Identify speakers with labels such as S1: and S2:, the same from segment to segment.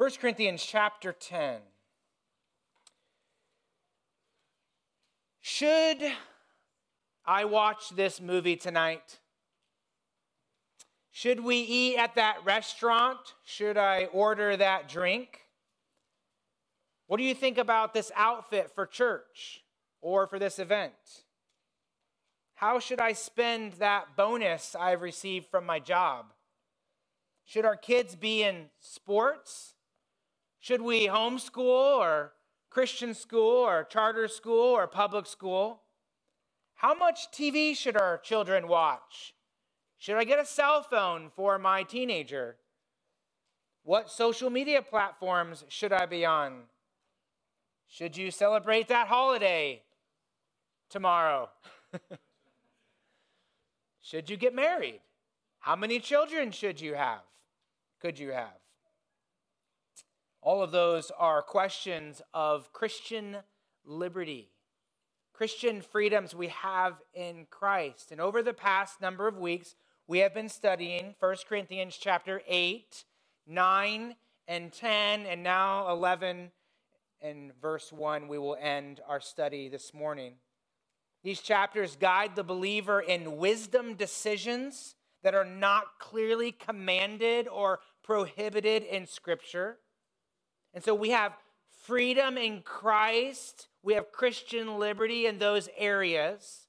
S1: 1 Corinthians chapter 10. Should I watch this movie tonight? Should we eat at that restaurant? Should I order that drink? What do you think about this outfit for church or for this event? How should I spend that bonus I've received from my job? Should our kids be in sports? Should we homeschool or Christian school or charter school or public school? How much TV should our children watch? Should I get a cell phone for my teenager? What social media platforms should I be on? Should you celebrate that holiday tomorrow? should you get married? How many children should you have? Could you have? All of those are questions of Christian liberty, Christian freedoms we have in Christ. And over the past number of weeks, we have been studying 1 Corinthians chapter 8, 9, and 10, and now 11 and verse 1. We will end our study this morning. These chapters guide the believer in wisdom decisions that are not clearly commanded or prohibited in Scripture. And so we have freedom in Christ, we have Christian liberty in those areas.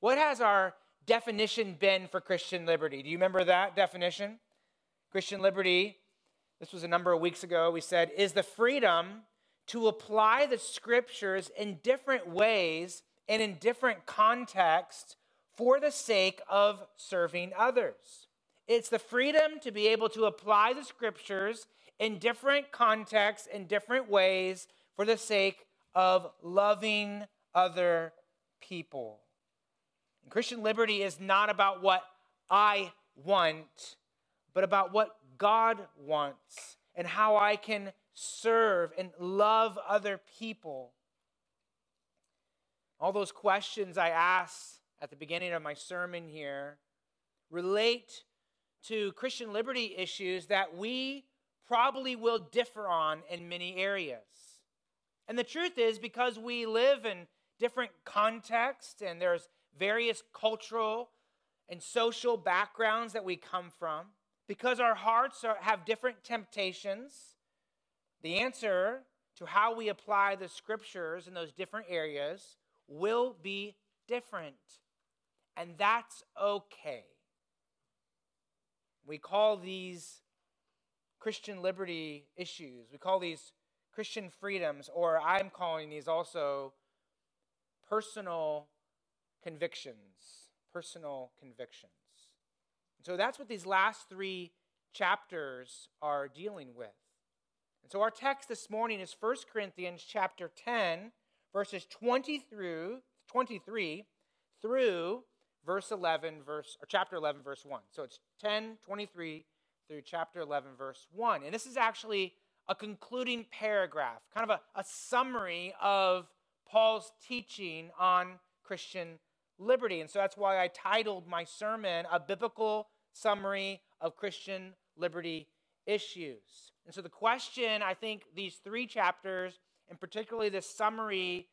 S1: What has our definition been for Christian liberty? Do you remember that definition? Christian liberty, this was a number of weeks ago, we said, is the freedom to apply the scriptures in different ways and in different contexts for the sake of serving others. It's the freedom to be able to apply the scriptures in different contexts, in different ways, for the sake of loving other people. And Christian liberty is not about what I want, but about what God wants and how I can serve and love other people. All those questions I asked at the beginning of my sermon here relate to Christian liberty issues that we probably will differ on in many areas. And the truth is, because we live in different contexts and there's various cultural and social backgrounds that we come from, because our hearts are, have different temptations, the answer to how we apply the scriptures in those different areas will be different. And that's okay. We call these Christian liberty issues. We call these Christian freedoms, or I'm calling these also personal convictions. Personal convictions. And so that's what these last three chapters are dealing with. And so our text this morning is 1 Corinthians chapter 10, verses 20 through 23 through verse 11, verse or chapter 11, verse 1. So it's 10, 23 through chapter 11, verse 1. And this is actually a concluding paragraph, kind of a, a summary of Paul's teaching on Christian liberty. And so that's why I titled my sermon A Biblical Summary of Christian Liberty Issues. And so the question I think these three chapters, and particularly this summary,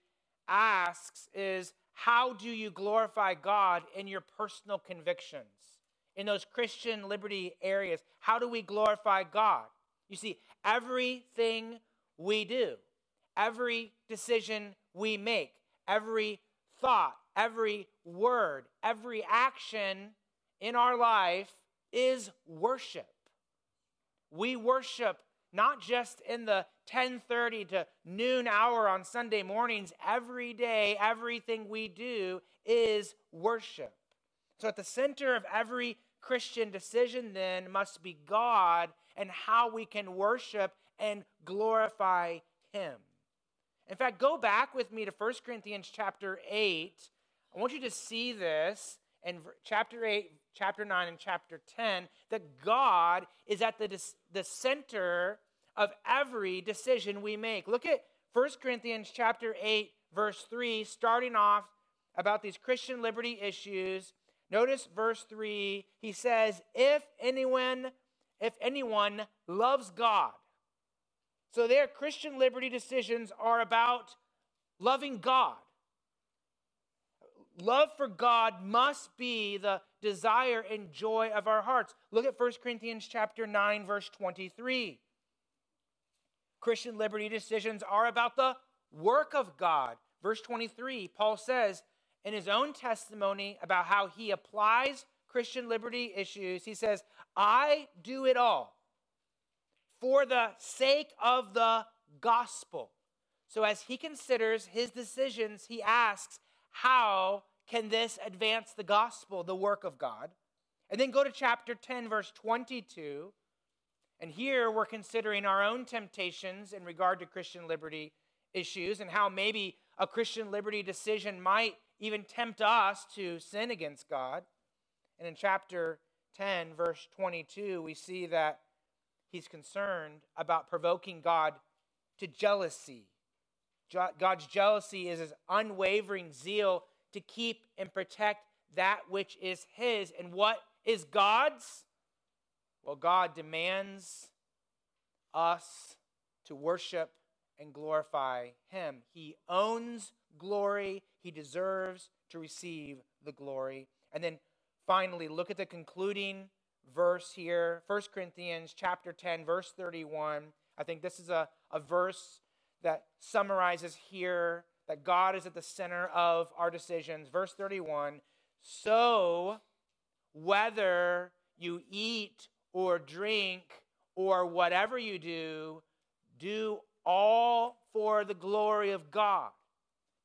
S1: asks is how do you glorify God in your personal convictions? In those Christian liberty areas. How do we glorify God? You see, everything we do, every decision we make, every thought, every word, every action in our life is worship. We worship not just in the 10:30 to noon hour on Sunday mornings every day everything we do is worship. So at the center of every Christian decision then must be God and how we can worship and glorify Him. In fact, go back with me to 1 Corinthians chapter 8. I want you to see this in chapter 8, chapter 9, and chapter 10 that God is at the, the center of every decision we make. Look at 1 Corinthians chapter 8, verse 3, starting off about these Christian liberty issues Notice verse 3. He says, "If anyone if anyone loves God, So, their Christian liberty decisions are about loving God. Love for God must be the desire and joy of our hearts. Look at 1 Corinthians chapter 9 verse 23. Christian liberty decisions are about the work of God. Verse 23, Paul says in his own testimony about how he applies Christian liberty issues, he says, I do it all for the sake of the gospel. So, as he considers his decisions, he asks, How can this advance the gospel, the work of God? And then go to chapter 10, verse 22. And here we're considering our own temptations in regard to Christian liberty issues and how maybe a Christian liberty decision might even tempt us to sin against God. And in chapter 10, verse 22, we see that he's concerned about provoking God to jealousy. God's jealousy is his unwavering zeal to keep and protect that which is his. And what is God's? Well, God demands us to worship and glorify him. He owns glory, he deserves to receive the glory. And then finally, look at the concluding verse here 1 Corinthians chapter 10, verse 31. I think this is a, a verse that summarizes here that God is at the center of our decisions. Verse 31 So, whether you eat or drink or whatever you do, do all for the glory of God.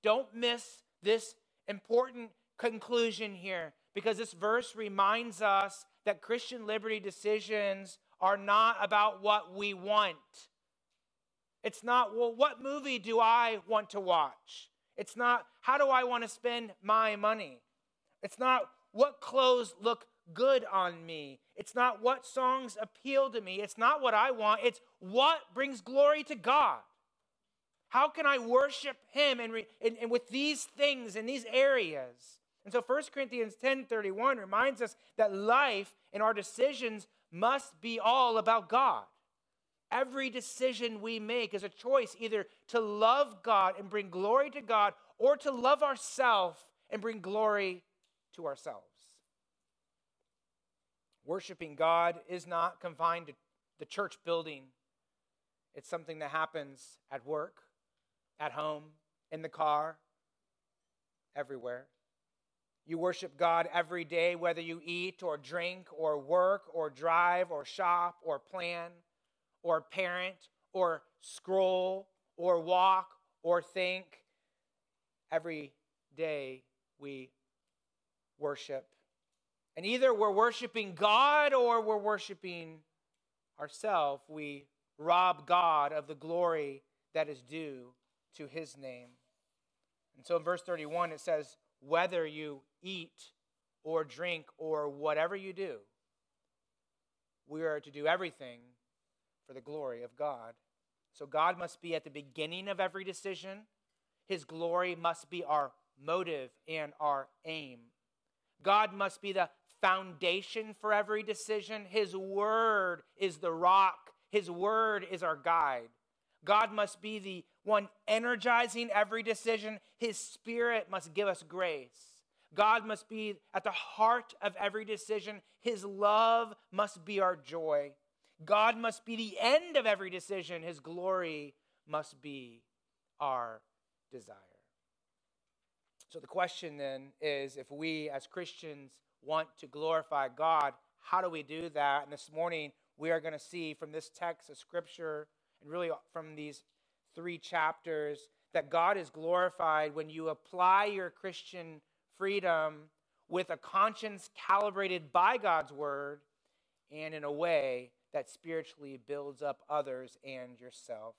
S1: Don't miss this important conclusion here because this verse reminds us that Christian liberty decisions are not about what we want. It's not, well, what movie do I want to watch? It's not, how do I want to spend my money? It's not, what clothes look good on me? It's not what songs appeal to me. It's not what I want. It's what brings glory to God. How can I worship Him and, re, and, and with these things in these areas? And so 1 Corinthians 10 31 reminds us that life and our decisions must be all about God. Every decision we make is a choice either to love God and bring glory to God or to love ourselves and bring glory to ourselves. Worshiping God is not confined to the church building, it's something that happens at work, at home, in the car, everywhere. You worship God every day, whether you eat or drink or work or drive or shop or plan or parent or scroll or walk or think. Every day we worship. And either we're worshiping God or we're worshiping ourselves. We rob God of the glory that is due to his name. And so in verse 31, it says, Whether you eat or drink or whatever you do, we are to do everything for the glory of God. So God must be at the beginning of every decision. His glory must be our motive and our aim. God must be the foundation for every decision. His word is the rock, His word is our guide. God must be the one energizing every decision. His spirit must give us grace. God must be at the heart of every decision. His love must be our joy. God must be the end of every decision. His glory must be our desire. So the question then is if we as Christians want to glorify God, how do we do that? And this morning we are going to see from this text of Scripture and really uh, from these three chapters that God is glorified when you apply your Christian freedom with a conscience calibrated by God's word and in a way that spiritually builds up others and yourself.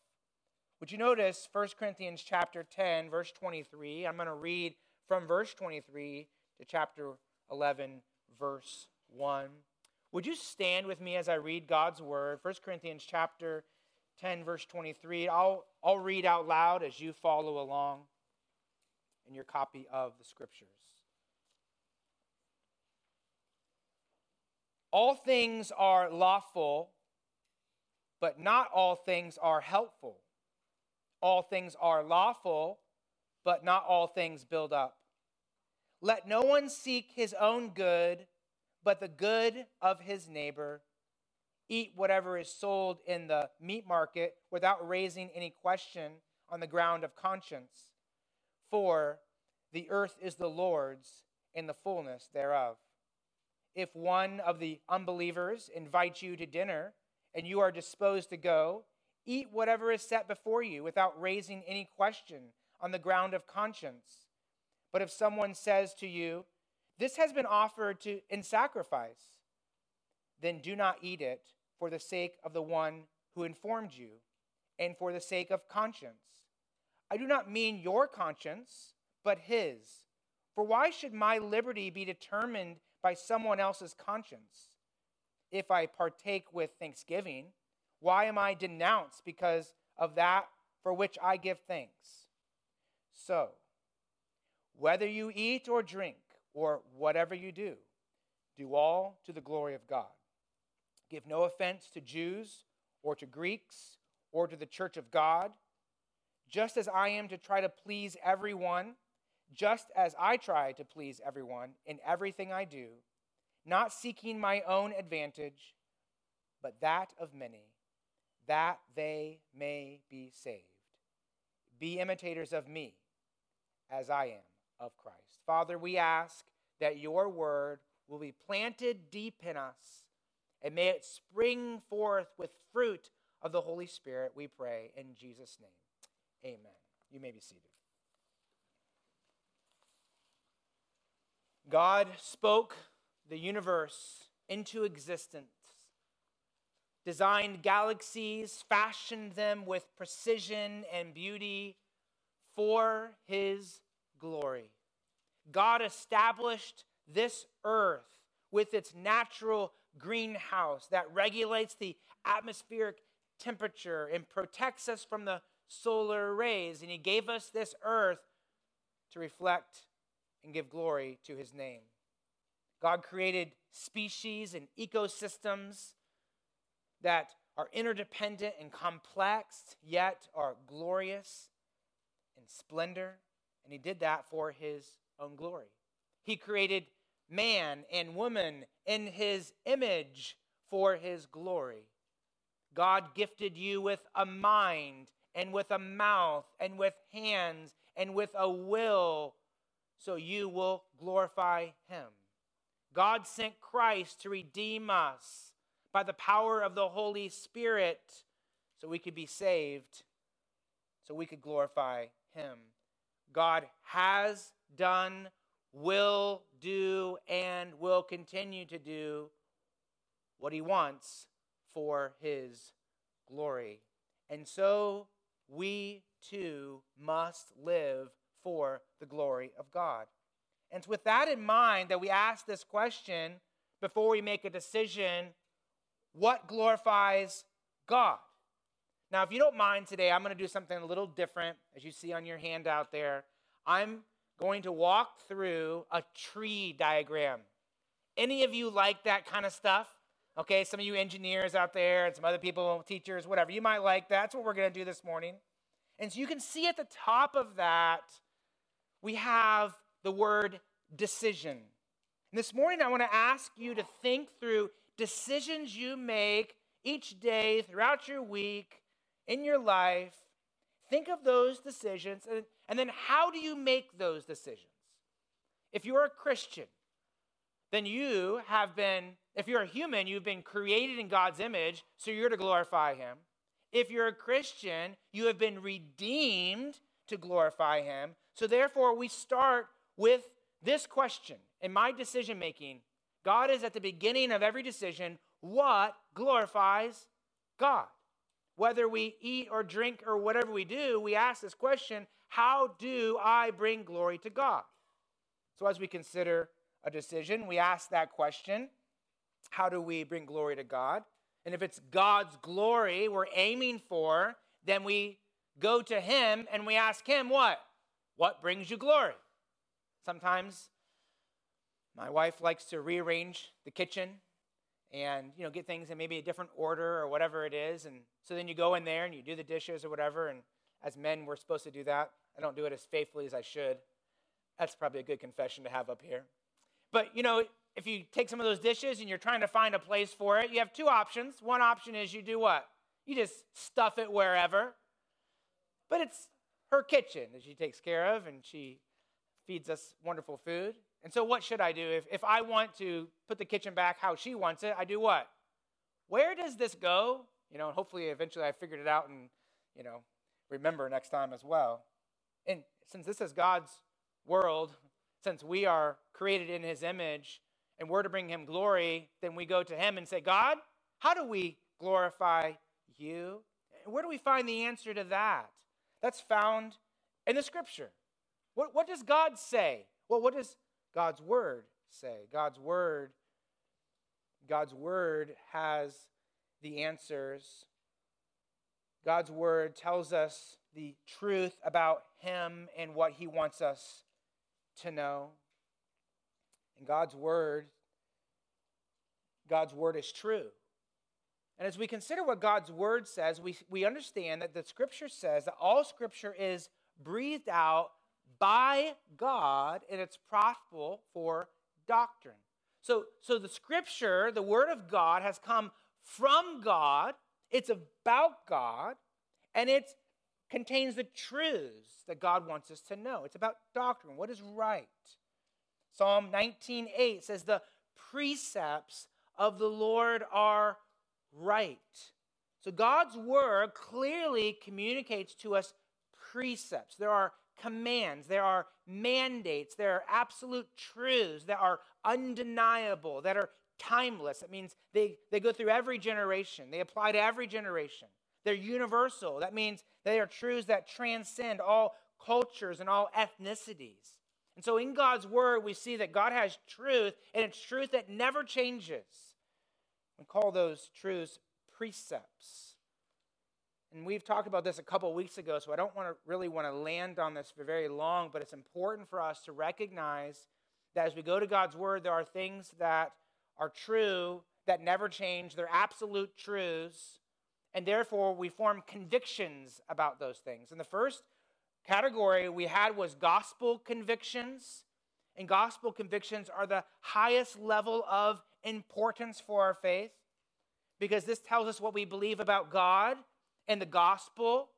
S1: Would you notice 1 Corinthians chapter 10 verse 23? I'm going to read from verse 23 to chapter 11 verse 1. Would you stand with me as I read God's word? 1 Corinthians chapter 10 verse 23. I'll I'll read out loud as you follow along in your copy of the scriptures. All things are lawful but not all things are helpful. All things are lawful, but not all things build up. Let no one seek his own good, but the good of his neighbor. Eat whatever is sold in the meat market without raising any question on the ground of conscience. For the earth is the Lord's and the fullness thereof. If one of the unbelievers invites you to dinner, and you are disposed to go, eat whatever is set before you without raising any question on the ground of conscience. But if someone says to you, This has been offered to, in sacrifice, then do not eat it for the sake of the one who informed you and for the sake of conscience. I do not mean your conscience, but his. For why should my liberty be determined by someone else's conscience? if I partake with thanksgiving? Why am I denounced because of that for which I give thanks? So, whether you eat or drink or whatever you do, do all to the glory of God. Give no offense to Jews or to Greeks or to the church of God, just as I am to try to please everyone, just as I try to please everyone in everything I do not seeking my own advantage, but that of many, that they may be saved. Be imitators of me as I am of Christ. Father, we ask that your word will be planted deep in us and may it spring forth with fruit of the Holy Spirit, we pray in Jesus' name. Amen. You may be seated. God spoke the universe into existence, designed galaxies, fashioned them with precision and beauty for his glory. God established this earth with its natural greenhouse that regulates the atmospheric temperature and protects us from the solar rays. And he gave us this earth to reflect and give glory to his name. God created species and ecosystems that are interdependent and complex, yet are glorious in splendor. And He did that for His own glory. He created man and woman in His image for His glory. God gifted you with a mind and with a mouth and with hands and with a will so you will glorify Him. God sent Christ to redeem us by the power of the Holy Spirit so we could be saved, so we could glorify Him. God has done, will do, and will continue to do what He wants for His glory. And so we too must live for the glory of God. And it's with that in mind that we ask this question before we make a decision what glorifies God? Now, if you don't mind today, I'm going to do something a little different, as you see on your handout there. I'm going to walk through a tree diagram. Any of you like that kind of stuff? Okay, some of you engineers out there and some other people, teachers, whatever, you might like that. That's what we're going to do this morning. And so you can see at the top of that, we have the word decision. And this morning, I want to ask you to think through decisions you make each day throughout your week, in your life. Think of those decisions, and, and then how do you make those decisions? If you're a Christian, then you have been, if you're a human, you've been created in God's image, so you're to glorify Him. If you're a Christian, you have been redeemed to glorify Him. So therefore, we start with this question in my decision making. God is at the beginning of every decision. What glorifies God? Whether we eat or drink or whatever we do, we ask this question How do I bring glory to God? So, as we consider a decision, we ask that question How do we bring glory to God? And if it's God's glory we're aiming for, then we go to Him and we ask Him, What? What brings you glory? Sometimes my wife likes to rearrange the kitchen and you know get things in maybe a different order or whatever it is. And so then you go in there and you do the dishes or whatever. And as men we're supposed to do that. I don't do it as faithfully as i should. That's probably a good confession to have up here. But you know if you take some of those dishes and you're trying to find a place for it you have two options. One option is you do what? You just stuff it wherever. But it's her kitchen that she takes care of and she feeds us wonderful food and so, what should I do? If, if I want to put the kitchen back how she wants it, I do what? Where does this go? You know, and hopefully eventually I figured it out and, you know, remember next time as well. And since this is God's world, since we are created in his image and we're to bring him glory, then we go to him and say, God, how do we glorify you? Where do we find the answer to that? That's found in the scripture. What, what does God say? Well, what does God's word say? God's word God's word has the answers. God's word tells us the truth about him and what he wants us to know. And God's word God's word is true. And as we consider what God's word says, we, we understand that the scripture says that all scripture is breathed out by God and it's profitable for doctrine. So, so the scripture, the word of God, has come from God, it's about God, and it contains the truths that God wants us to know. It's about doctrine, what is right. Psalm 19:8 says, The precepts of the Lord are right. So God's word clearly communicates to us precepts. There are commands, there are mandates, there are absolute truths that are undeniable, that are timeless. That means they, they go through every generation, they apply to every generation. They're universal. That means they are truths that transcend all cultures and all ethnicities. And so in God's word, we see that God has truth, and it's truth that never changes. We call those truths precepts. And we've talked about this a couple weeks ago, so I don't want to really want to land on this for very long, but it's important for us to recognize that as we go to God's word, there are things that are true that never change. They're absolute truths, and therefore we form convictions about those things. And the first category we had was gospel convictions. And gospel convictions are the highest level of importance for our faith because this tells us what we believe about God and the gospel,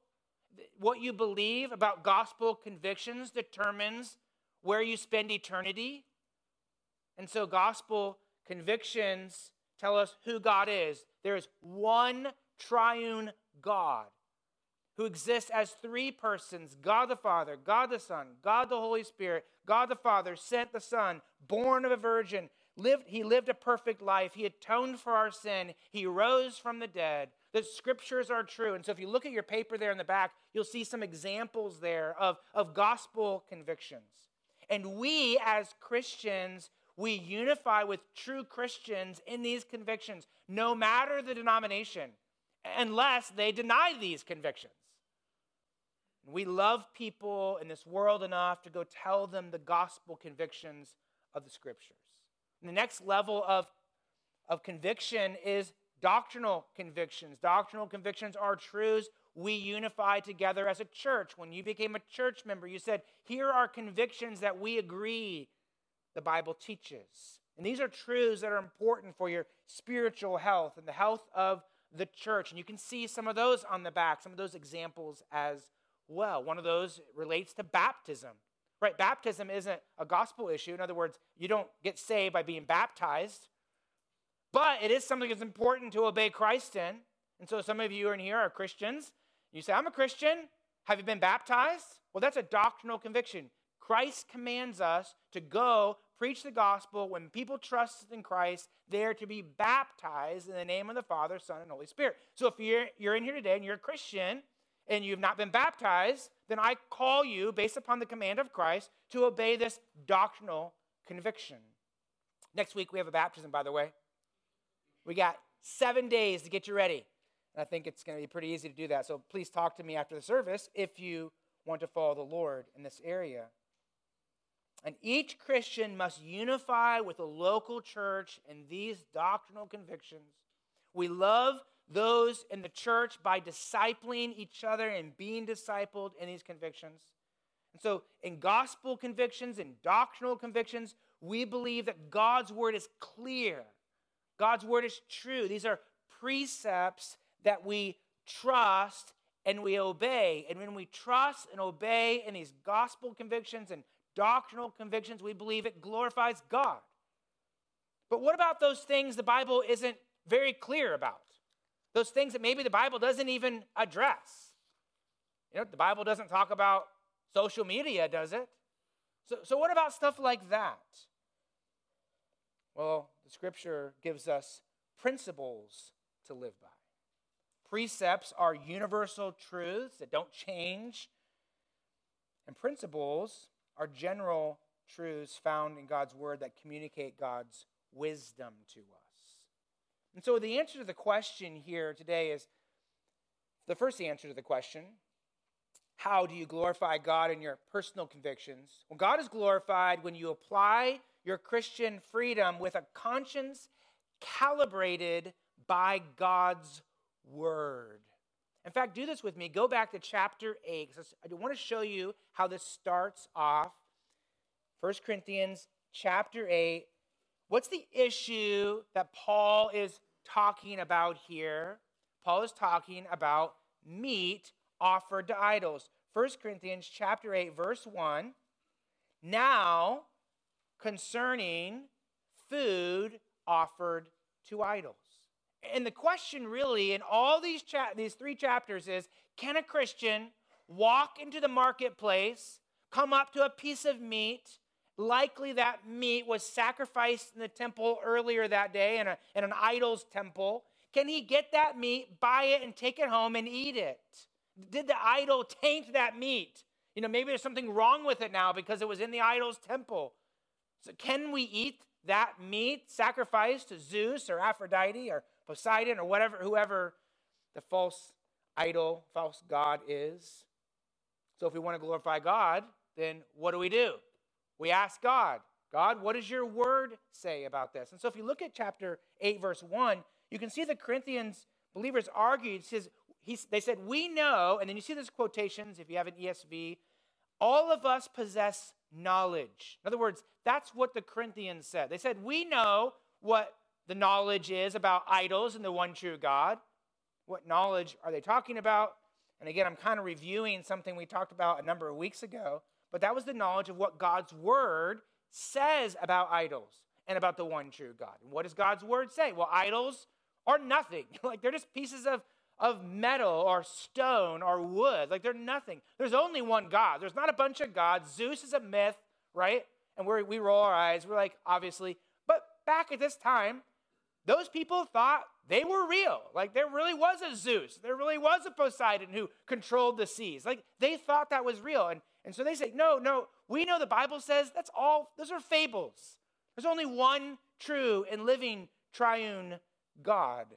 S1: what you believe about gospel convictions determines where you spend eternity. And so, gospel convictions tell us who God is. There is one triune God who exists as three persons God the Father, God the Son, God the Holy Spirit. God the Father sent the Son, born of a virgin. Lived, he lived a perfect life. He atoned for our sin. He rose from the dead. The scriptures are true. And so if you look at your paper there in the back, you'll see some examples there of, of gospel convictions. And we as Christians, we unify with true Christians in these convictions, no matter the denomination, unless they deny these convictions. We love people in this world enough to go tell them the gospel convictions of the scriptures. And the next level of, of conviction is doctrinal convictions. Doctrinal convictions are truths we unify together as a church. When you became a church member, you said, Here are convictions that we agree the Bible teaches. And these are truths that are important for your spiritual health and the health of the church. And you can see some of those on the back, some of those examples as well. One of those relates to baptism. Right? Baptism isn't a gospel issue. In other words, you don't get saved by being baptized. But it is something that's important to obey Christ in. And so some of you in here are Christians. You say, I'm a Christian. Have you been baptized? Well, that's a doctrinal conviction. Christ commands us to go preach the gospel. When people trust in Christ, they're to be baptized in the name of the Father, Son, and Holy Spirit. So if you're, you're in here today and you're a Christian and you've not been baptized, then I call you, based upon the command of Christ, to obey this doctrinal conviction. Next week, we have a baptism, by the way. We got seven days to get you ready. And I think it's going to be pretty easy to do that. So please talk to me after the service if you want to follow the Lord in this area. And each Christian must unify with the local church in these doctrinal convictions. We love those in the church by discipling each other and being discipled in these convictions. And so, in gospel convictions and doctrinal convictions, we believe that God's word is clear. God's word is true. These are precepts that we trust and we obey. And when we trust and obey in these gospel convictions and doctrinal convictions, we believe it glorifies God. But what about those things the Bible isn't very clear about? Those things that maybe the Bible doesn't even address. You know, the Bible doesn't talk about social media, does it? So, so what about stuff like that? Well, the scripture gives us principles to live by. Precepts are universal truths that don't change, and principles are general truths found in God's word that communicate God's wisdom to us. And so the answer to the question here today is the first answer to the question how do you glorify God in your personal convictions? Well, God is glorified when you apply your Christian freedom with a conscience calibrated by God's word. In fact, do this with me. Go back to chapter 8. I want to show you how this starts off. 1 Corinthians chapter 8. What's the issue that Paul is talking about here? Paul is talking about meat offered to idols. 1 Corinthians chapter 8 verse 1. Now concerning food offered to idols. And the question really in all these cha- these three chapters is can a Christian walk into the marketplace, come up to a piece of meat, likely that meat was sacrificed in the temple earlier that day in, a, in an idol's temple. Can he get that meat, buy it, and take it home and eat it? Did the idol taint that meat? You know, maybe there's something wrong with it now because it was in the idol's temple. So, can we eat that meat sacrificed to Zeus or Aphrodite or Poseidon or whatever, whoever the false idol, false god is? So, if we want to glorify God, then what do we do? We ask God, God, what does your word say about this? And so, if you look at chapter 8, verse 1, you can see the Corinthians believers argued. Says, he's, they said, We know, and then you see these quotations if you have an ESV, all of us possess knowledge. In other words, that's what the Corinthians said. They said, We know what the knowledge is about idols and the one true God. What knowledge are they talking about? And again, I'm kind of reviewing something we talked about a number of weeks ago, but that was the knowledge of what God's word says about idols and about the one true God. And what does God's word say? Well, idols are nothing. like they're just pieces of of metal or stone or wood. Like they're nothing. There's only one God. There's not a bunch of gods. Zeus is a myth, right? And we we roll our eyes. We're like, obviously. But back at this time, those people thought they were real. Like there really was a Zeus. There really was a Poseidon who controlled the seas. Like they thought that was real. And, and so they say, no, no, we know the Bible says that's all, those are fables. There's only one true and living triune God.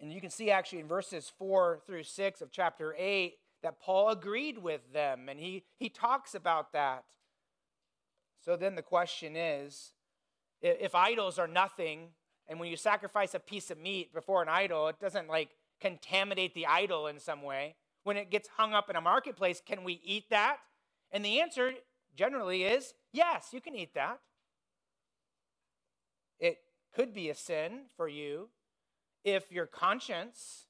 S1: And you can see actually in verses 4 through 6 of chapter 8 that Paul agreed with them, and he, he talks about that. So then the question is if idols are nothing, and when you sacrifice a piece of meat before an idol, it doesn't like contaminate the idol in some way. When it gets hung up in a marketplace, can we eat that? And the answer generally is yes, you can eat that. It could be a sin for you if your conscience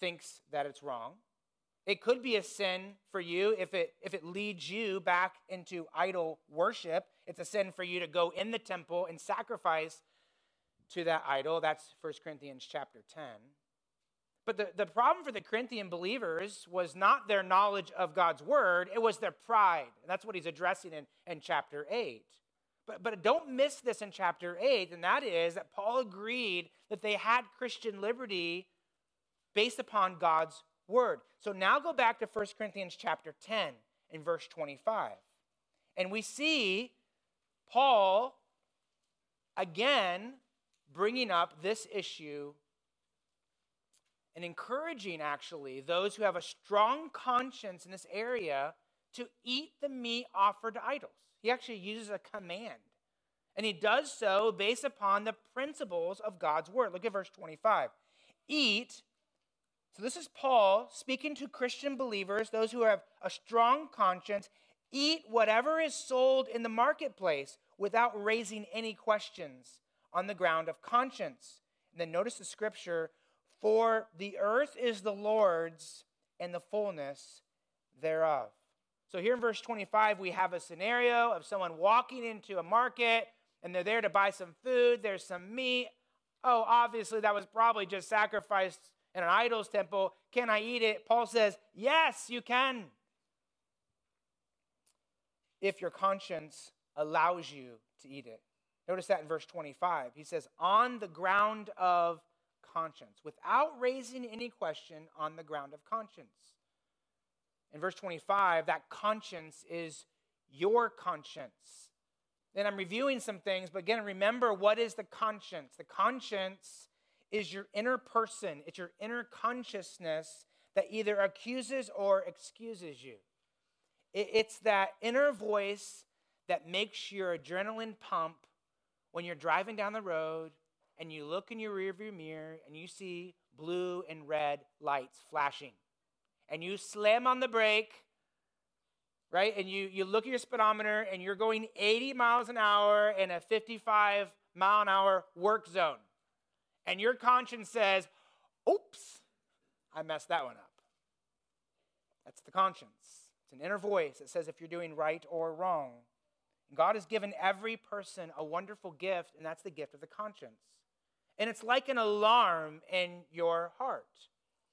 S1: thinks that it's wrong. It could be a sin for you if it if it leads you back into idol worship. It's a sin for you to go in the temple and sacrifice to that idol. That's 1 Corinthians chapter 10. But the, the problem for the Corinthian believers was not their knowledge of God's word, it was their pride. And that's what he's addressing in, in chapter 8. But, but don't miss this in chapter 8, and that is that Paul agreed that they had Christian liberty based upon God's word. So now go back to 1 Corinthians chapter 10 in verse 25. And we see Paul again bringing up this issue and encouraging actually those who have a strong conscience in this area to eat the meat offered to idols. He actually uses a command. And he does so based upon the principles of God's word. Look at verse 25. Eat. So this is Paul speaking to Christian believers, those who have a strong conscience. Eat whatever is sold in the marketplace without raising any questions on the ground of conscience. And then notice the scripture for the earth is the Lord's and the fullness thereof. So here in verse 25, we have a scenario of someone walking into a market and they're there to buy some food. There's some meat. Oh, obviously, that was probably just sacrificed in an idol's temple. Can I eat it? Paul says, Yes, you can. If your conscience allows you to eat it. Notice that in verse 25. He says, On the ground of conscience, without raising any question on the ground of conscience. In verse 25, that conscience is your conscience. Then I'm reviewing some things, but again, remember what is the conscience? The conscience is your inner person, it's your inner consciousness that either accuses or excuses you. It's that inner voice that makes your adrenaline pump when you're driving down the road and you look in your rearview mirror and you see blue and red lights flashing, and you slam on the brake, right? And you, you look at your speedometer and you're going 80 miles an hour in a 55 mile an hour work zone. And your conscience says, oops, I messed that one up. That's the conscience. It's an inner voice that says if you're doing right or wrong. God has given every person a wonderful gift, and that's the gift of the conscience. And it's like an alarm in your heart.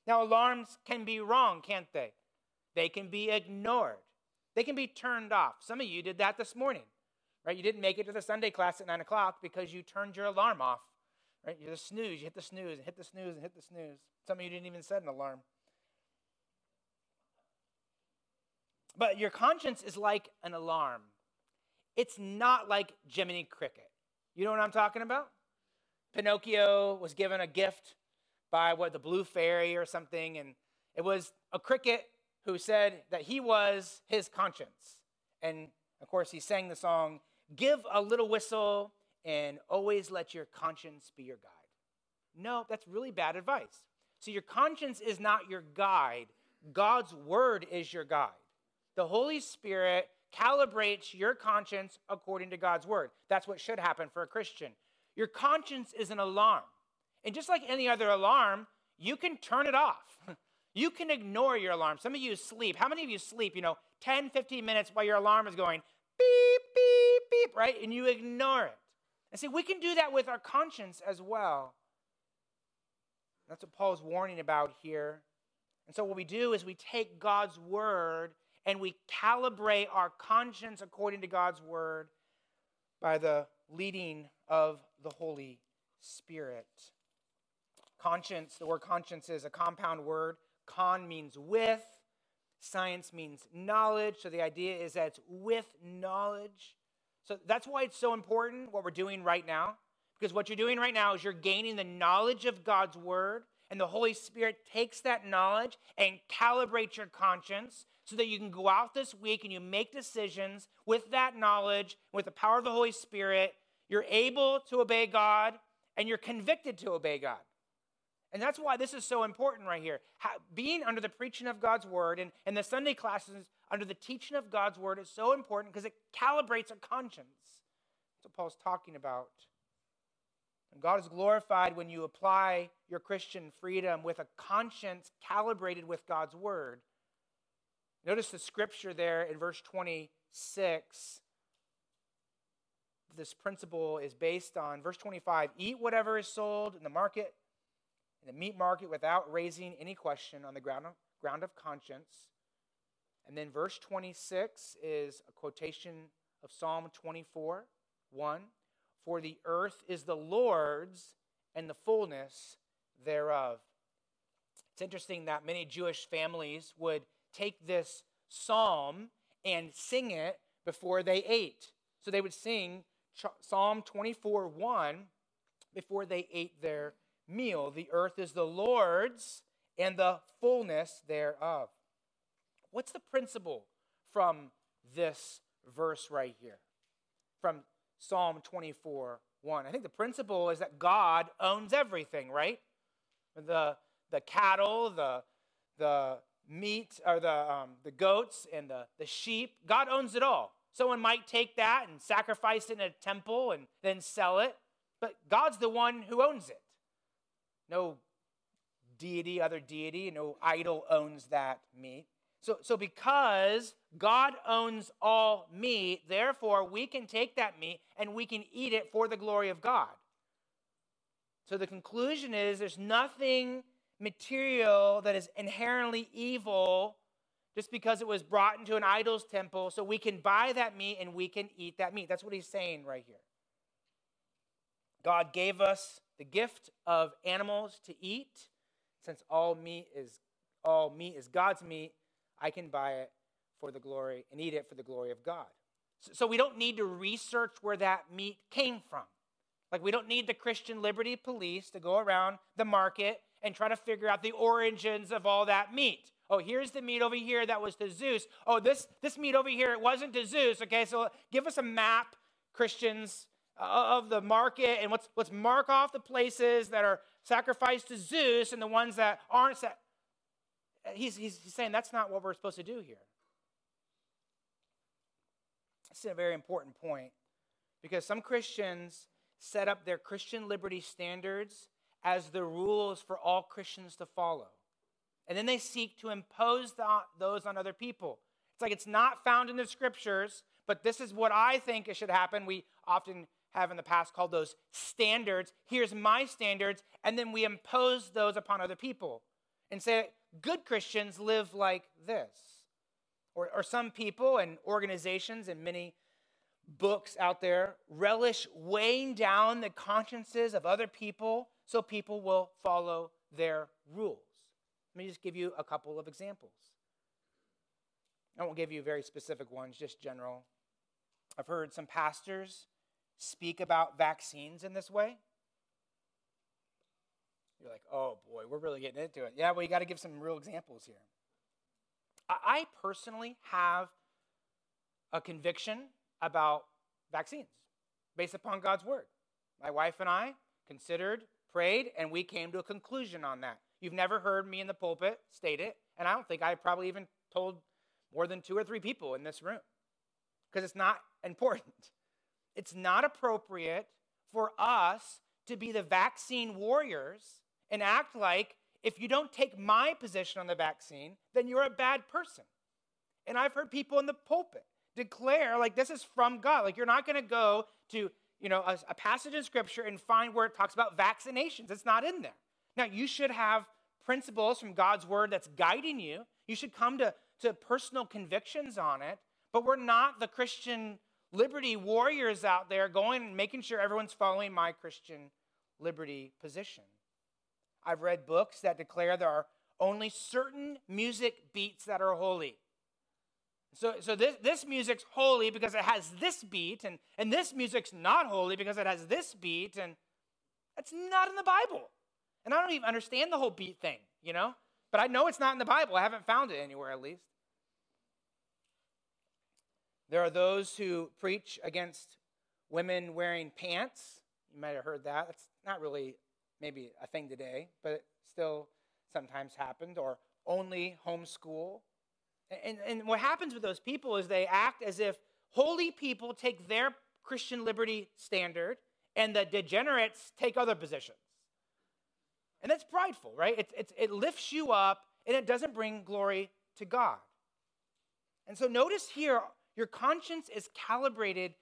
S1: Now, alarms can be wrong, can't they? They can be ignored, they can be turned off. Some of you did that this morning, right? You didn't make it to the Sunday class at 9 o'clock because you turned your alarm off, right? You're the snooze, you hit the snooze and hit the snooze and hit the snooze. Some of you didn't even set an alarm. But your conscience is like an alarm. It's not like Jiminy Cricket. You know what I'm talking about? Pinocchio was given a gift by what the blue fairy or something, and it was a cricket who said that he was his conscience. And of course, he sang the song, Give a little whistle and always let your conscience be your guide. No, that's really bad advice. So, your conscience is not your guide, God's word is your guide. The Holy Spirit calibrates your conscience according to God's word. That's what should happen for a Christian. Your conscience is an alarm. And just like any other alarm, you can turn it off. You can ignore your alarm. Some of you sleep. How many of you sleep, you know, 10, 15 minutes while your alarm is going beep, beep, beep, right? And you ignore it. And see, we can do that with our conscience as well. That's what Paul's warning about here. And so, what we do is we take God's word and we calibrate our conscience according to God's word by the leading of the Holy Spirit. Conscience, the word conscience is a compound word. Con means with, science means knowledge. So the idea is that it's with knowledge. So that's why it's so important what we're doing right now. Because what you're doing right now is you're gaining the knowledge of God's word, and the Holy Spirit takes that knowledge and calibrates your conscience so that you can go out this week and you make decisions with that knowledge, with the power of the Holy Spirit. You're able to obey God and you're convicted to obey God. And that's why this is so important right here. How, being under the preaching of God's word and, and the Sunday classes under the teaching of God's word is so important because it calibrates our conscience. That's what Paul's talking about. And God is glorified when you apply your Christian freedom with a conscience calibrated with God's word. Notice the scripture there in verse 26. This principle is based on verse 25 eat whatever is sold in the market, in the meat market, without raising any question on the ground of, ground of conscience. And then verse 26 is a quotation of Psalm 24 1. For the earth is the Lord's and the fullness thereof. It's interesting that many Jewish families would take this psalm and sing it before they ate. So they would sing Psalm 24 1 before they ate their meal. The earth is the Lord's and the fullness thereof. What's the principle from this verse right here from Psalm 24 1. I think the principle is that God owns everything, right? The, the cattle, the, the meat, or the, um, the goats, and the, the sheep. God owns it all. Someone might take that and sacrifice it in a temple and then sell it, but God's the one who owns it. No deity, other deity, no idol owns that meat. So, so because God owns all meat, therefore we can take that meat and we can eat it for the glory of God. So the conclusion is there's nothing material that is inherently evil just because it was brought into an idol's temple. So we can buy that meat and we can eat that meat. That's what he's saying right here. God gave us the gift of animals to eat. Since all meat is all meat is God's meat, I can buy it for the glory and eat it for the glory of God. So, so we don't need to research where that meat came from. Like, we don't need the Christian Liberty Police to go around the market and try to figure out the origins of all that meat. Oh, here's the meat over here that was to Zeus. Oh, this, this meat over here, it wasn't to Zeus. Okay, so give us a map, Christians, of the market, and let's, let's mark off the places that are sacrificed to Zeus and the ones that aren't. Sa- he's, he's saying that's not what we're supposed to do here. Is a very important point because some Christians set up their Christian liberty standards as the rules for all Christians to follow. And then they seek to impose the, those on other people. It's like it's not found in the scriptures, but this is what I think it should happen. We often have in the past called those standards. Here's my standards, and then we impose those upon other people and say, good Christians live like this. Or, or some people and organizations and many books out there relish weighing down the consciences of other people so people will follow their rules. Let me just give you a couple of examples. I won't give you very specific ones, just general. I've heard some pastors speak about vaccines in this way. You're like, oh boy, we're really getting into it. Yeah, well, you got to give some real examples here. I personally have a conviction about vaccines based upon God's word. My wife and I considered, prayed, and we came to a conclusion on that. You've never heard me in the pulpit state it, and I don't think I probably even told more than two or three people in this room because it's not important. It's not appropriate for us to be the vaccine warriors and act like if you don't take my position on the vaccine, then you're a bad person. And I've heard people in the pulpit declare like this is from God. Like you're not going to go to, you know, a, a, passage in scripture and find where it talks about vaccinations. It's not in there. Now, you should have principles from God's word that's guiding you. You should come to, to personal convictions on it, but we're not the Christian liberty warriors out there going and making sure everyone's following my Christian liberty position. I've read books that declare there are only certain music beats that are holy. So, so this, this music's holy because it has this beat, and, and this music's not holy because it has this beat, and that's not in the Bible. And I don't even understand the whole beat thing, you know? But I know it's not in the Bible. I haven't found it anywhere, at least. There are those who preach against women wearing pants. You might have heard that. That's not really maybe a thing today, but it still sometimes happened, or only homeschool. And, and what happens with those people is they act as if holy people take their Christian liberty standard and the degenerates take other positions. And that's prideful, right? It, it, it lifts you up and it doesn't bring glory to God. And so notice here, your conscience is calibrated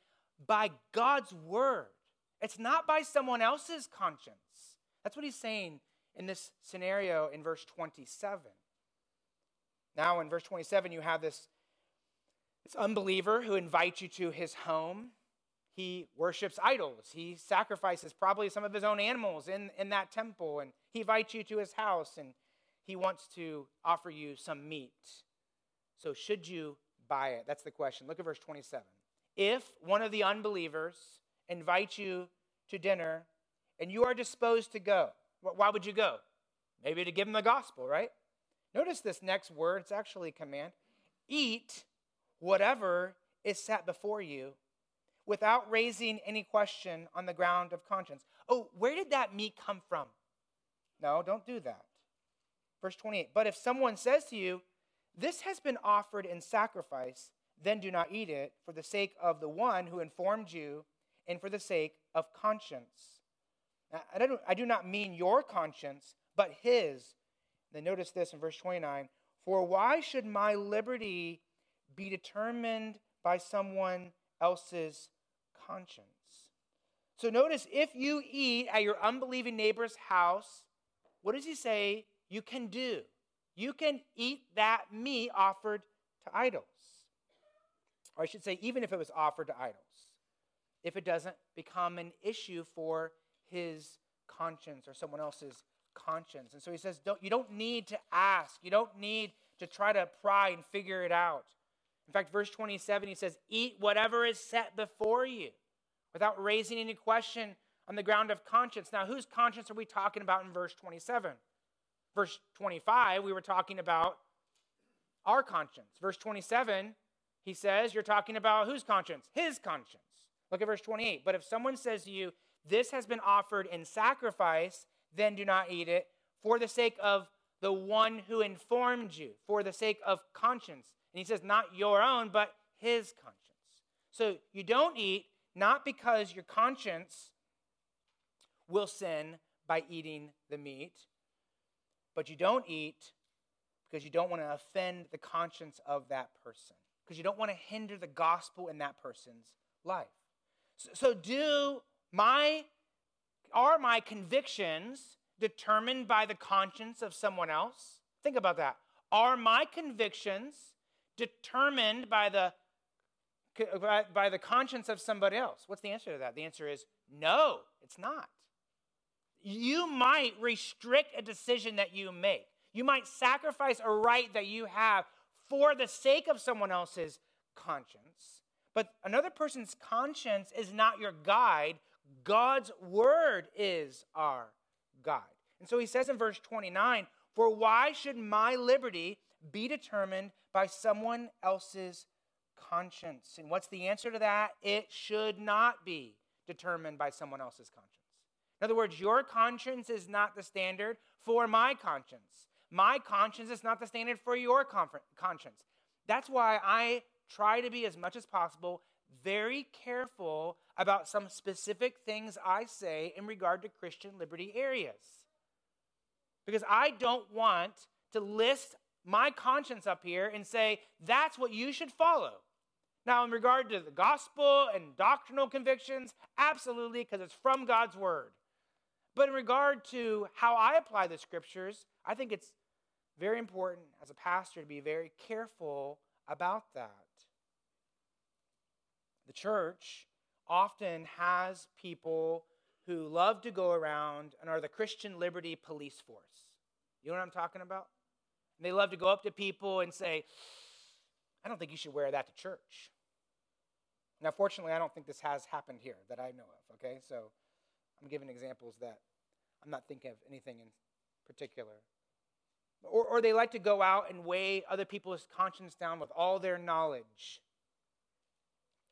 S1: by God's word. It's not by someone else's conscience. That's what he's saying in this scenario in verse 27. Now, in verse 27, you have this, this unbeliever who invites you to his home. He worships idols. He sacrifices probably some of his own animals in, in that temple, and he invites you to his house, and he wants to offer you some meat. So, should you buy it? That's the question. Look at verse 27. If one of the unbelievers invites you to dinner and you are disposed to go, why would you go? Maybe to give them the gospel, right? Notice this next word, it's actually a command. Eat whatever is set before you without raising any question on the ground of conscience. Oh, where did that meat come from? No, don't do that. Verse 28 But if someone says to you, This has been offered in sacrifice, then do not eat it for the sake of the one who informed you and for the sake of conscience. I, don't, I do not mean your conscience, but his. Then notice this in verse 29 For why should my liberty be determined by someone else's conscience? So notice if you eat at your unbelieving neighbor's house, what does he say you can do? You can eat that meat offered to idols. Or I should say, even if it was offered to idols, if it doesn't become an issue for his conscience or someone else's conscience. And so he says, don't, you don't need to ask. You don't need to try to pry and figure it out. In fact, verse 27, he says, Eat whatever is set before you without raising any question on the ground of conscience. Now, whose conscience are we talking about in verse 27? Verse 25, we were talking about our conscience. Verse 27, he says, You're talking about whose conscience? His conscience. Look at verse 28. But if someone says to you, This has been offered in sacrifice, then do not eat it for the sake of the one who informed you, for the sake of conscience. And he says, Not your own, but his conscience. So you don't eat not because your conscience will sin by eating the meat, but you don't eat because you don't want to offend the conscience of that person because you don't want to hinder the gospel in that person's life. So, so, do my are my convictions determined by the conscience of someone else? Think about that. Are my convictions determined by the by the conscience of somebody else? What's the answer to that? The answer is no, it's not. You might restrict a decision that you make. You might sacrifice a right that you have for the sake of someone else's conscience. But another person's conscience is not your guide. God's word is our guide. And so he says in verse 29 For why should my liberty be determined by someone else's conscience? And what's the answer to that? It should not be determined by someone else's conscience. In other words, your conscience is not the standard for my conscience. My conscience is not the standard for your conscience. That's why I try to be as much as possible very careful about some specific things I say in regard to Christian liberty areas. Because I don't want to list my conscience up here and say, that's what you should follow. Now, in regard to the gospel and doctrinal convictions, absolutely, because it's from God's word. But in regard to how I apply the scriptures, I think it's very important as a pastor to be very careful about that. The church often has people who love to go around and are the Christian liberty police force. You know what I'm talking about? And they love to go up to people and say, I don't think you should wear that to church. Now, fortunately, I don't think this has happened here that I know of, okay? So I'm giving examples that I'm not thinking of anything in particular. Or, or they like to go out and weigh other people's conscience down with all their knowledge.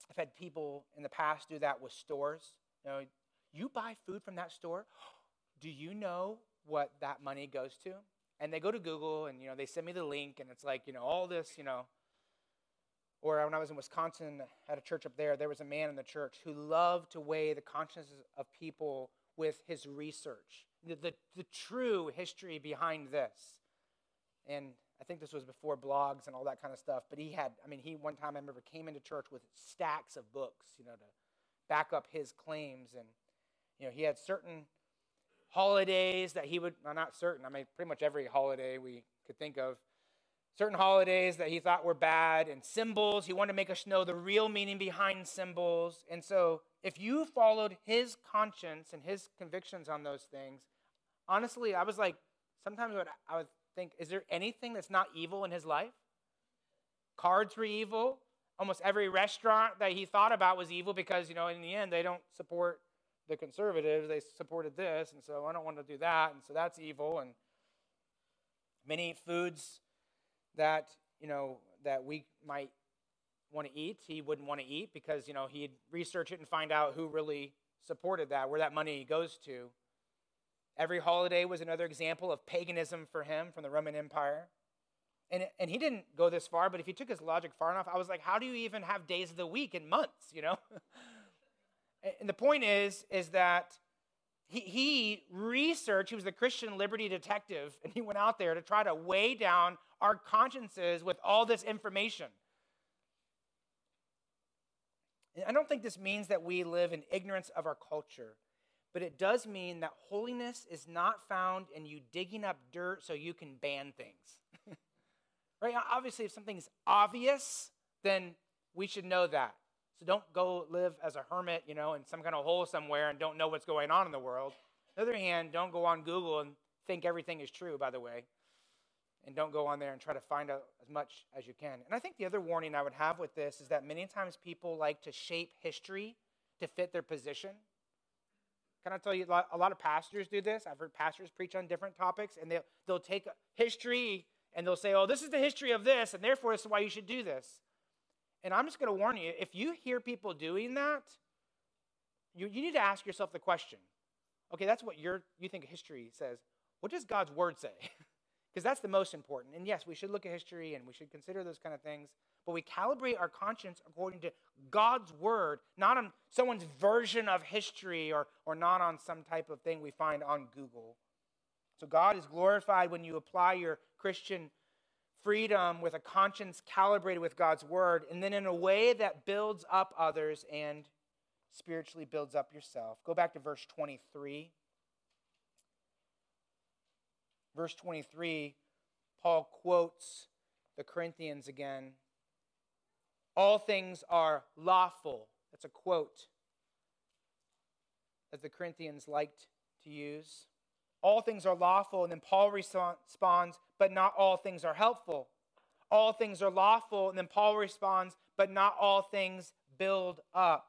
S1: I've had people in the past do that with stores. You know, you buy food from that store. Do you know what that money goes to? And they go to Google and you know they send me the link and it's like you know all this you know. Or when I was in Wisconsin at a church up there, there was a man in the church who loved to weigh the consciences of people with his research, the, the, the true history behind this. And I think this was before blogs and all that kind of stuff. But he had, I mean, he one time I remember came into church with stacks of books, you know, to back up his claims. And, you know, he had certain holidays that he would, well, not certain, I mean, pretty much every holiday we could think of, certain holidays that he thought were bad and symbols. He wanted to make us know the real meaning behind symbols. And so if you followed his conscience and his convictions on those things, honestly, I was like, sometimes I would think, is there anything that's not evil in his life? Cards were evil. Almost every restaurant that he thought about was evil because, you know, in the end, they don't support the conservatives. They supported this, and so I don't want to do that, and so that's evil. And many foods that, you know, that we might want to eat, he wouldn't want to eat because, you know, he'd research it and find out who really supported that, where that money goes to. Every holiday was another example of paganism for him from the Roman Empire. And, and he didn't go this far, but if he took his logic far enough, I was like, how do you even have days of the week and months, you know? and the point is, is that he, he researched, he was the Christian liberty detective, and he went out there to try to weigh down our consciences with all this information. And I don't think this means that we live in ignorance of our culture, but it does mean that holiness is not found in you digging up dirt so you can ban things. right? Obviously, if something's obvious, then we should know that. So don't go live as a hermit, you know, in some kind of hole somewhere and don't know what's going on in the world. On the other hand, don't go on Google and think everything is true, by the way. And don't go on there and try to find out as much as you can. And I think the other warning I would have with this is that many times people like to shape history to fit their position. Can I tell you, a lot of pastors do this. I've heard pastors preach on different topics, and they'll, they'll take history and they'll say, oh, this is the history of this, and therefore this is why you should do this. And I'm just going to warn you if you hear people doing that, you, you need to ask yourself the question okay, that's what you you think history says. What does God's word say? Because that's the most important. And yes, we should look at history and we should consider those kind of things, but we calibrate our conscience according to God's word, not on someone's version of history or, or not on some type of thing we find on Google. So God is glorified when you apply your Christian freedom with a conscience calibrated with God's word, and then in a way that builds up others and spiritually builds up yourself. Go back to verse 23. Verse 23, Paul quotes the Corinthians again. All things are lawful. That's a quote that the Corinthians liked to use. All things are lawful. And then Paul responds, but not all things are helpful. All things are lawful. And then Paul responds, but not all things build up.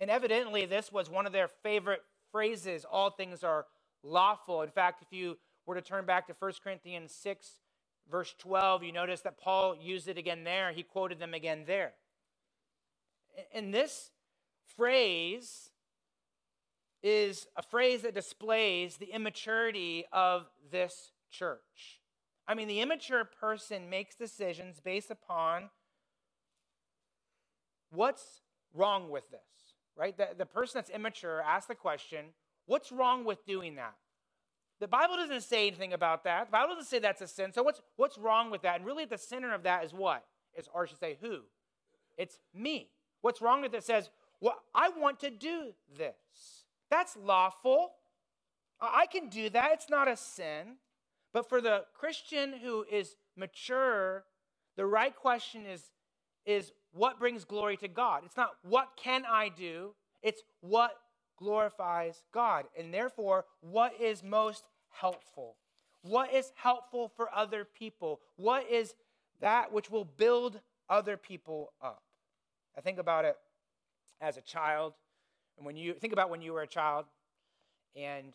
S1: And evidently, this was one of their favorite phrases all things are lawful. In fact, if you were to turn back to 1 Corinthians 6, verse 12, you notice that Paul used it again there. He quoted them again there. And this phrase is a phrase that displays the immaturity of this church. I mean, the immature person makes decisions based upon what's wrong with this, right? The, the person that's immature asks the question, what's wrong with doing that? The Bible doesn't say anything about that. The Bible doesn't say that's a sin. So what's what's wrong with that? And really at the center of that is what? Is or I should say who? It's me. What's wrong with it says, well, I want to do this. That's lawful. I can do that. It's not a sin. But for the Christian who is mature, the right question is, is what brings glory to God? It's not what can I do, it's what glorifies God. And therefore, what is most helpful? What is helpful for other people? What is that which will build other people up? I think about it as a child. And when you think about when you were a child and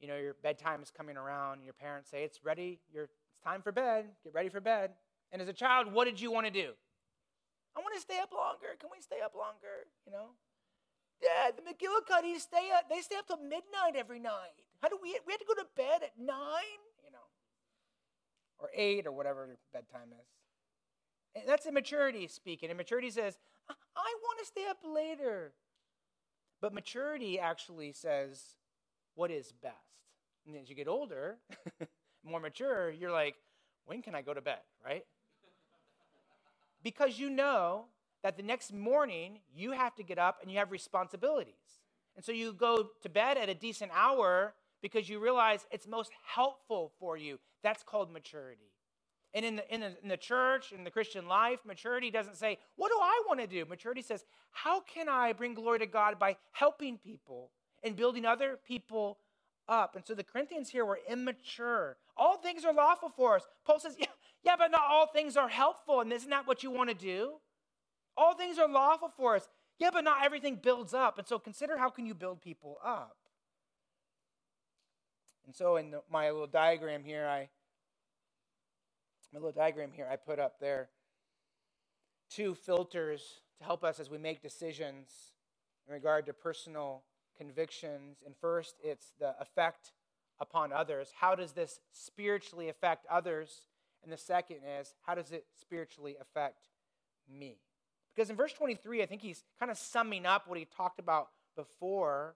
S1: you know, your bedtime is coming around, your parents say, It's ready, You're, it's time for bed, get ready for bed. And as a child, what did you want to do? I want to stay up longer. Can we stay up longer? You know? Dad, the McGillicuddies stay up, they stay up till midnight every night. How do we we have to go to bed at nine? You know. Or eight or whatever bedtime is. And that's immaturity speaking. Immaturity says, I want to stay up later. But maturity actually says, what is best? And as you get older, more mature, you're like, when can I go to bed, right? because you know that the next morning you have to get up and you have responsibilities. And so you go to bed at a decent hour because you realize it's most helpful for you. That's called maturity. And in the, in the, in the church, in the Christian life, maturity doesn't say, What do I want to do? Maturity says, How can I bring glory to God by helping people and building other people up. And so the Corinthians here were immature. All things are lawful for us. Paul says, yeah, yeah, but not all things are helpful. And isn't that what you want to do? All things are lawful for us. Yeah, but not everything builds up. And so consider how can you build people up? And so in the, my little diagram here, I my little diagram here I put up there. two filters to help us as we make decisions in regard to personal convictions. And first, it's the effect upon others. How does this spiritually affect others? And the second is, how does it spiritually affect me? Because in verse 23, I think he's kind of summing up what he talked about before.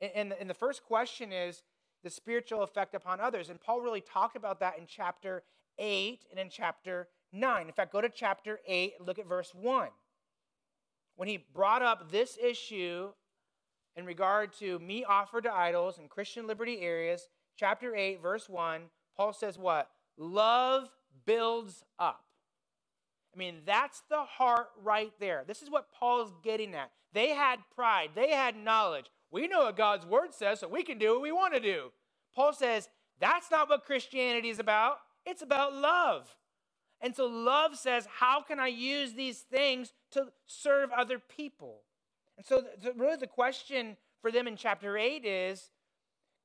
S1: And, and the first question is the spiritual effect upon others. And Paul really talked about that in chapter 8 and in chapter 9. In fact, go to chapter 8 and look at verse 1. When he brought up this issue in regard to meat offered to idols in Christian liberty areas, chapter 8, verse 1, Paul says what? Love builds up. I mean, that's the heart right there. This is what Paul's getting at. They had pride, they had knowledge. We know what God's word says, so we can do what we want to do. Paul says that's not what Christianity is about, it's about love. And so love says, how can I use these things to serve other people? And so, the, really, the question for them in chapter 8 is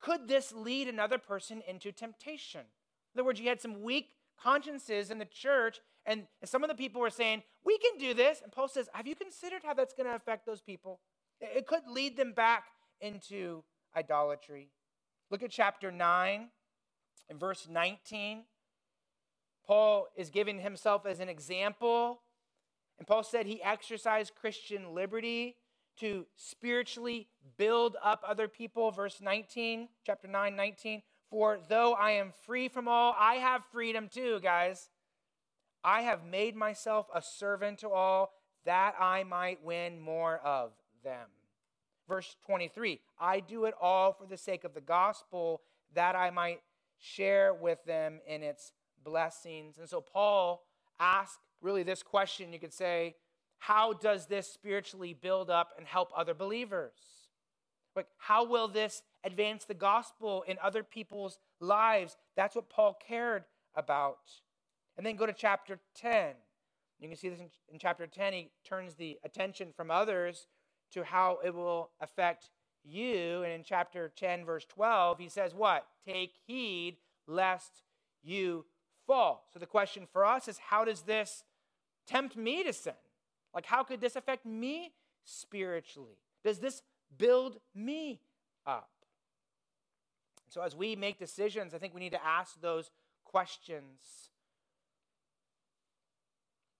S1: could this lead another person into temptation? In other words, you had some weak consciences in the church, and some of the people were saying, We can do this. And Paul says, Have you considered how that's going to affect those people? It could lead them back into idolatry. Look at chapter 9 and verse 19. Paul is giving himself as an example. And Paul said he exercised Christian liberty to spiritually build up other people. Verse 19, chapter 9, 19. For though I am free from all, I have freedom too, guys. I have made myself a servant to all that I might win more of them. Verse 23 I do it all for the sake of the gospel, that I might share with them in its blessings. And so Paul asked really this question you could say, how does this spiritually build up and help other believers? Like, how will this advance the gospel in other people's lives? That's what Paul cared about. And then go to chapter 10. You can see this in, in chapter 10. He turns the attention from others to how it will affect you. And in chapter 10, verse 12, he says, What? Take heed lest you fall. So the question for us is how does this tempt me to sin? Like, how could this affect me spiritually? Does this build me up? So, as we make decisions, I think we need to ask those questions.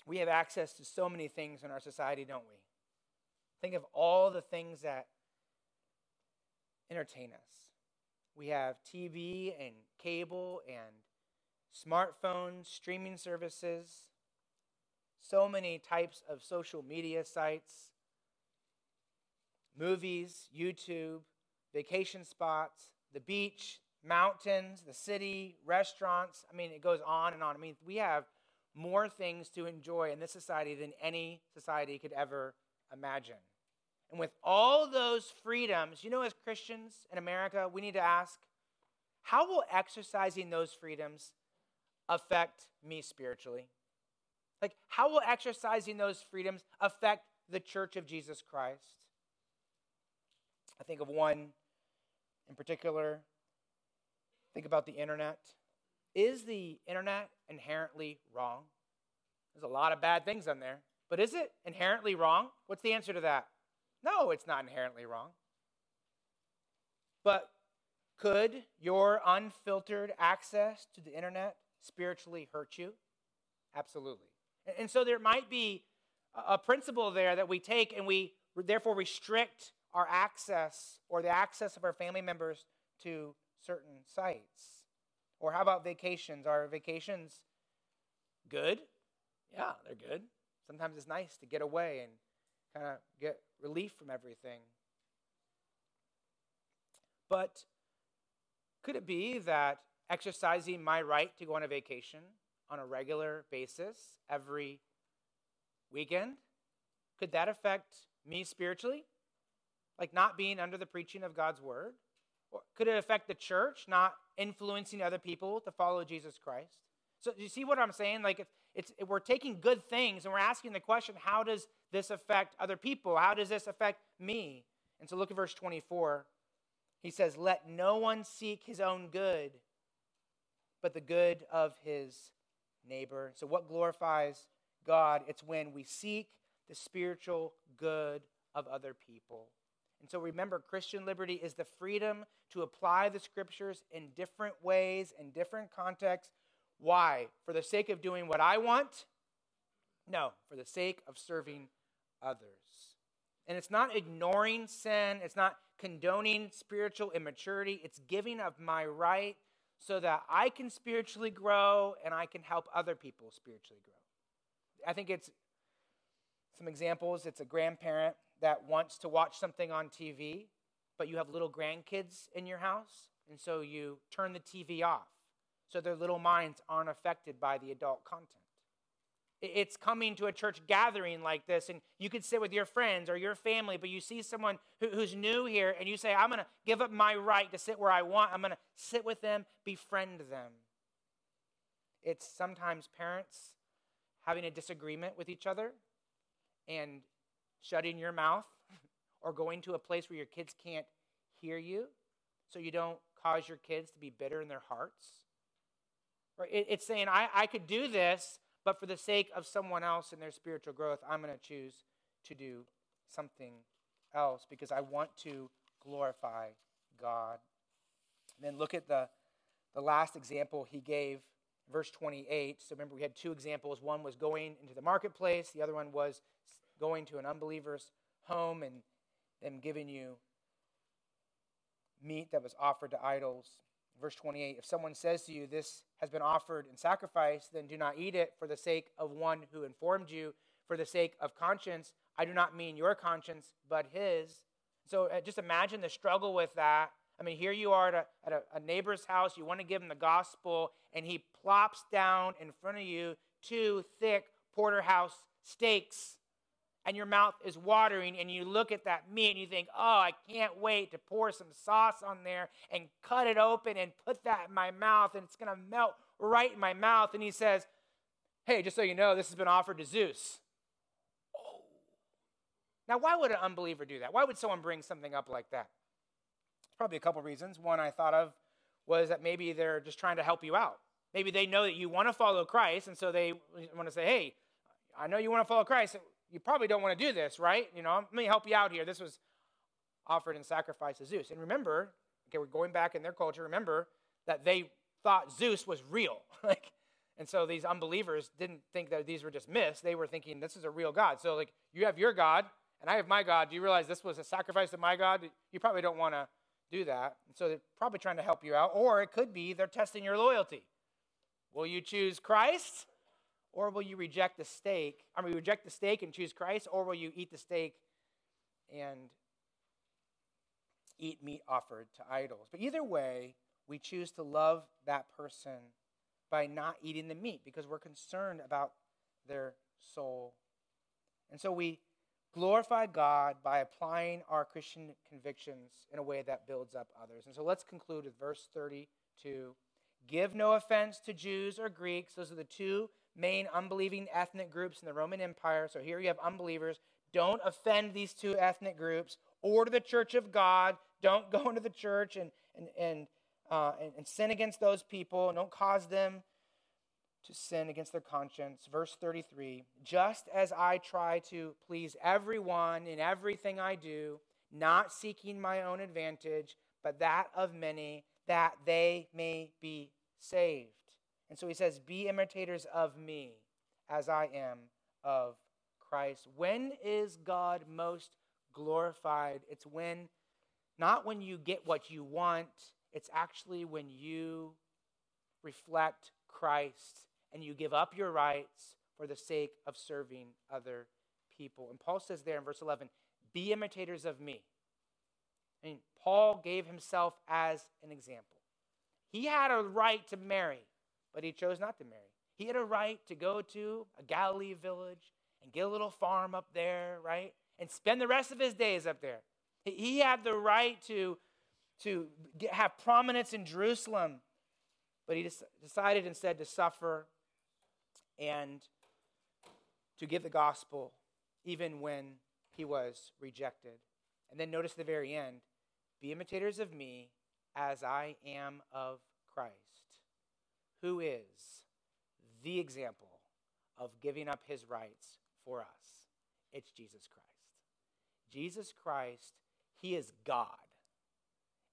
S1: We have access to so many things in our society, don't we? Think of all the things that entertain us. We have TV and cable and smartphones, streaming services, so many types of social media sites, movies, YouTube, vacation spots, the beach, mountains, the city, restaurants. I mean, it goes on and on. I mean, we have more things to enjoy in this society than any society could ever imagine. And with all those freedoms, you know, as Christians in America, we need to ask how will exercising those freedoms affect me spiritually? Like, how will exercising those freedoms affect the church of Jesus Christ? I think of one in particular. Think about the internet. Is the internet inherently wrong? There's a lot of bad things on there, but is it inherently wrong? What's the answer to that? No, it's not inherently wrong. But could your unfiltered access to the internet spiritually hurt you? Absolutely. And so there might be a principle there that we take and we therefore restrict our access or the access of our family members to certain sites. Or how about vacations? Are vacations good? Yeah, they're good. Sometimes it's nice to get away and kind of get relief from everything. But could it be that exercising my right to go on a vacation on a regular basis every weekend? Could that affect me spiritually? Like not being under the preaching of God's word? Or could it affect the church not influencing other people to follow Jesus Christ? So you see what I'm saying? Like it's, it's we're taking good things and we're asking the question, how does this affect other people? How does this affect me? And so look at verse 24. He says, Let no one seek his own good, but the good of his neighbor. So, what glorifies God, it's when we seek the spiritual good of other people. And so remember, Christian liberty is the freedom to apply the scriptures in different ways, in different contexts. Why? For the sake of doing what I want? No, for the sake of serving others. And it's not ignoring sin, it's not condoning spiritual immaturity, it's giving of my right so that I can spiritually grow and I can help other people spiritually grow. I think it's some examples. It's a grandparent that wants to watch something on TV, but you have little grandkids in your house, and so you turn the TV off so their little minds aren't affected by the adult content. It's coming to a church gathering like this, and you could sit with your friends or your family, but you see someone who's new here, and you say, I'm going to give up my right to sit where I want. I'm going to sit with them, befriend them. It's sometimes parents having a disagreement with each other and shutting your mouth or going to a place where your kids can't hear you so you don't cause your kids to be bitter in their hearts. Right? It's saying, I, I could do this, but for the sake of someone else and their spiritual growth, I'm going to choose to do something else because I want to glorify God. And then look at the, the last example he gave, verse 28. So remember, we had two examples. One was going into the marketplace, the other one was going to an unbeliever's home and them giving you meat that was offered to idols. Verse 28 If someone says to you, This has been offered in sacrifice, then do not eat it for the sake of one who informed you, for the sake of conscience. I do not mean your conscience, but his. So uh, just imagine the struggle with that. I mean, here you are at, a, at a, a neighbor's house, you want to give him the gospel, and he plops down in front of you two thick porterhouse steaks and your mouth is watering and you look at that meat and you think, oh, I can't wait to pour some sauce on there and cut it open and put that in my mouth and it's going to melt right in my mouth. And he says, hey, just so you know, this has been offered to Zeus. Oh. Now, why would an unbeliever do that? Why would someone bring something up like that? Probably a couple reasons. One I thought of was that maybe they're just trying to help you out. Maybe they know that you want to follow Christ, and so they want to say, hey, I know you want to follow Christ you probably don't want to do this, right? You know, let me help you out here. This was offered in sacrifice to Zeus. And remember, okay, we're going back in their culture. Remember that they thought Zeus was real. like, and so these unbelievers didn't think that these were just myths. They were thinking this is a real God. So like, you have your God, and I have my God. Do you realize this was a sacrifice to my God? You probably don't want to do that. And so they're probably trying to help you out. Or it could be they're testing your loyalty. Will you choose Christ or will you reject the steak? I mean, reject the steak and choose Christ, or will you eat the steak and eat meat offered to idols? But either way, we choose to love that person by not eating the meat because we're concerned about their soul. And so we glorify God by applying our Christian convictions in a way that builds up others. And so let's conclude with verse 32. Give no offense to Jews or Greeks. Those are the two main unbelieving ethnic groups in the Roman Empire. So here you have unbelievers. Don't offend these two ethnic groups or to the church of God. Don't go into the church and, and, and, uh, and, and sin against those people. Don't cause them to sin against their conscience. Verse 33 Just as I try to please everyone in everything I do, not seeking my own advantage, but that of many, that they may be saved. And so he says, Be imitators of me as I am of Christ. When is God most glorified? It's when, not when you get what you want, it's actually when you reflect Christ and you give up your rights for the sake of serving other people. And Paul says there in verse 11, Be imitators of me. I mean, Paul gave himself as an example. He had a right to marry but he chose not to marry. He had a right to go to a Galilee village and get a little farm up there, right? And spend the rest of his days up there. He had the right to, to get, have prominence in Jerusalem, but he decided instead to suffer and to give the gospel even when he was rejected. And then notice the very end be imitators of me as I am of Christ who is the example of giving up his rights for us. It's Jesus Christ. Jesus Christ, he is God.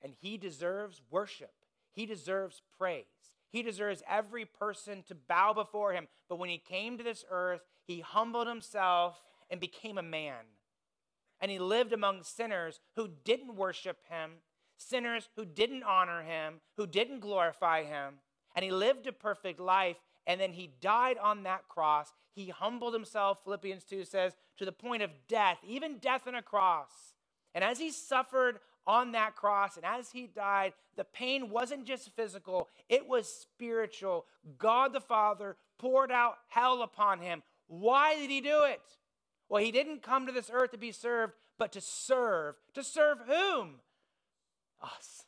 S1: And he deserves worship. He deserves praise. He deserves every person to bow before him. But when he came to this earth, he humbled himself and became a man. And he lived among sinners who didn't worship him, sinners who didn't honor him, who didn't glorify him. And he lived a perfect life. And then he died on that cross. He humbled himself, Philippians 2 says, to the point of death, even death on a cross. And as he suffered on that cross and as he died, the pain wasn't just physical, it was spiritual. God the Father poured out hell upon him. Why did he do it? Well, he didn't come to this earth to be served, but to serve. To serve whom? Us.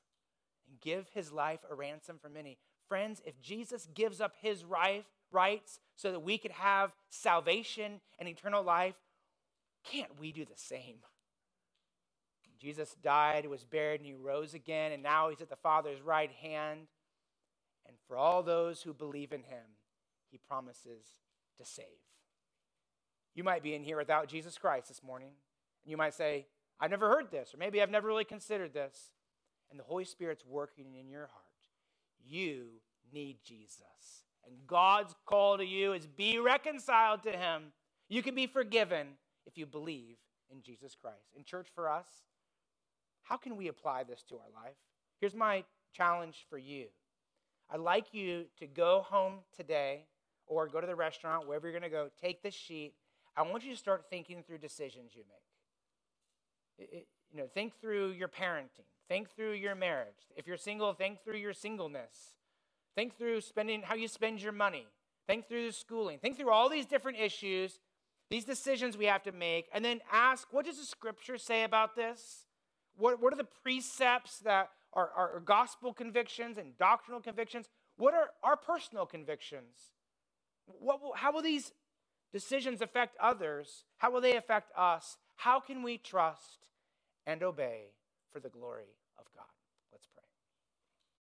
S1: And give his life a ransom for many. Friends, if Jesus gives up his right, rights so that we could have salvation and eternal life, can't we do the same? Jesus died, was buried, and he rose again, and now he's at the Father's right hand. And for all those who believe in him, he promises to save. You might be in here without Jesus Christ this morning, and you might say, I've never heard this, or maybe I've never really considered this. And the Holy Spirit's working in your heart. You need Jesus. And God's call to you is be reconciled to him. You can be forgiven if you believe in Jesus Christ. In church for us, how can we apply this to our life? Here's my challenge for you. I'd like you to go home today or go to the restaurant, wherever you're going to go, take this sheet. I want you to start thinking through decisions you make. It, it, you know, think through your parenting. Think through your marriage. If you're single, think through your singleness. Think through spending how you spend your money. Think through schooling. Think through all these different issues, these decisions we have to make, and then ask, what does the scripture say about this? What, what are the precepts that are, are gospel convictions and doctrinal convictions? What are our personal convictions? What will, how will these decisions affect others? How will they affect us? How can we trust and obey for the glory of God?